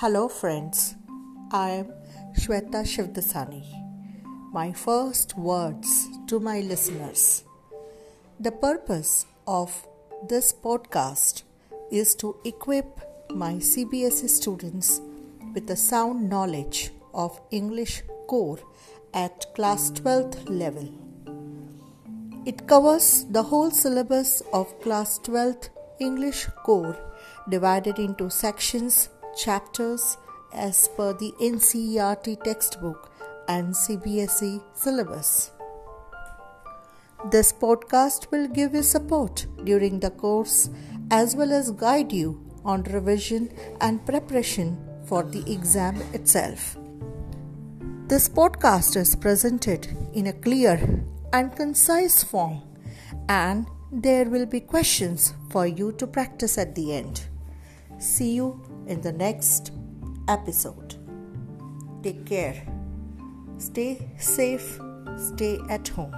Hello, friends. I am Shweta Shivdasani. My first words to my listeners. The purpose of this podcast is to equip my CBSE students with a sound knowledge of English core at class 12th level. It covers the whole syllabus of class 12th English core divided into sections, chapters as per the NCERT textbook and CBSE syllabus. This podcast will give you support during the course as well as guide you on revision and preparation for the exam itself. This podcast is presented in a clear and concise form, and there will be questions for you to practice at the end. See you in the next episode. Take care. Stay safe. Stay at home.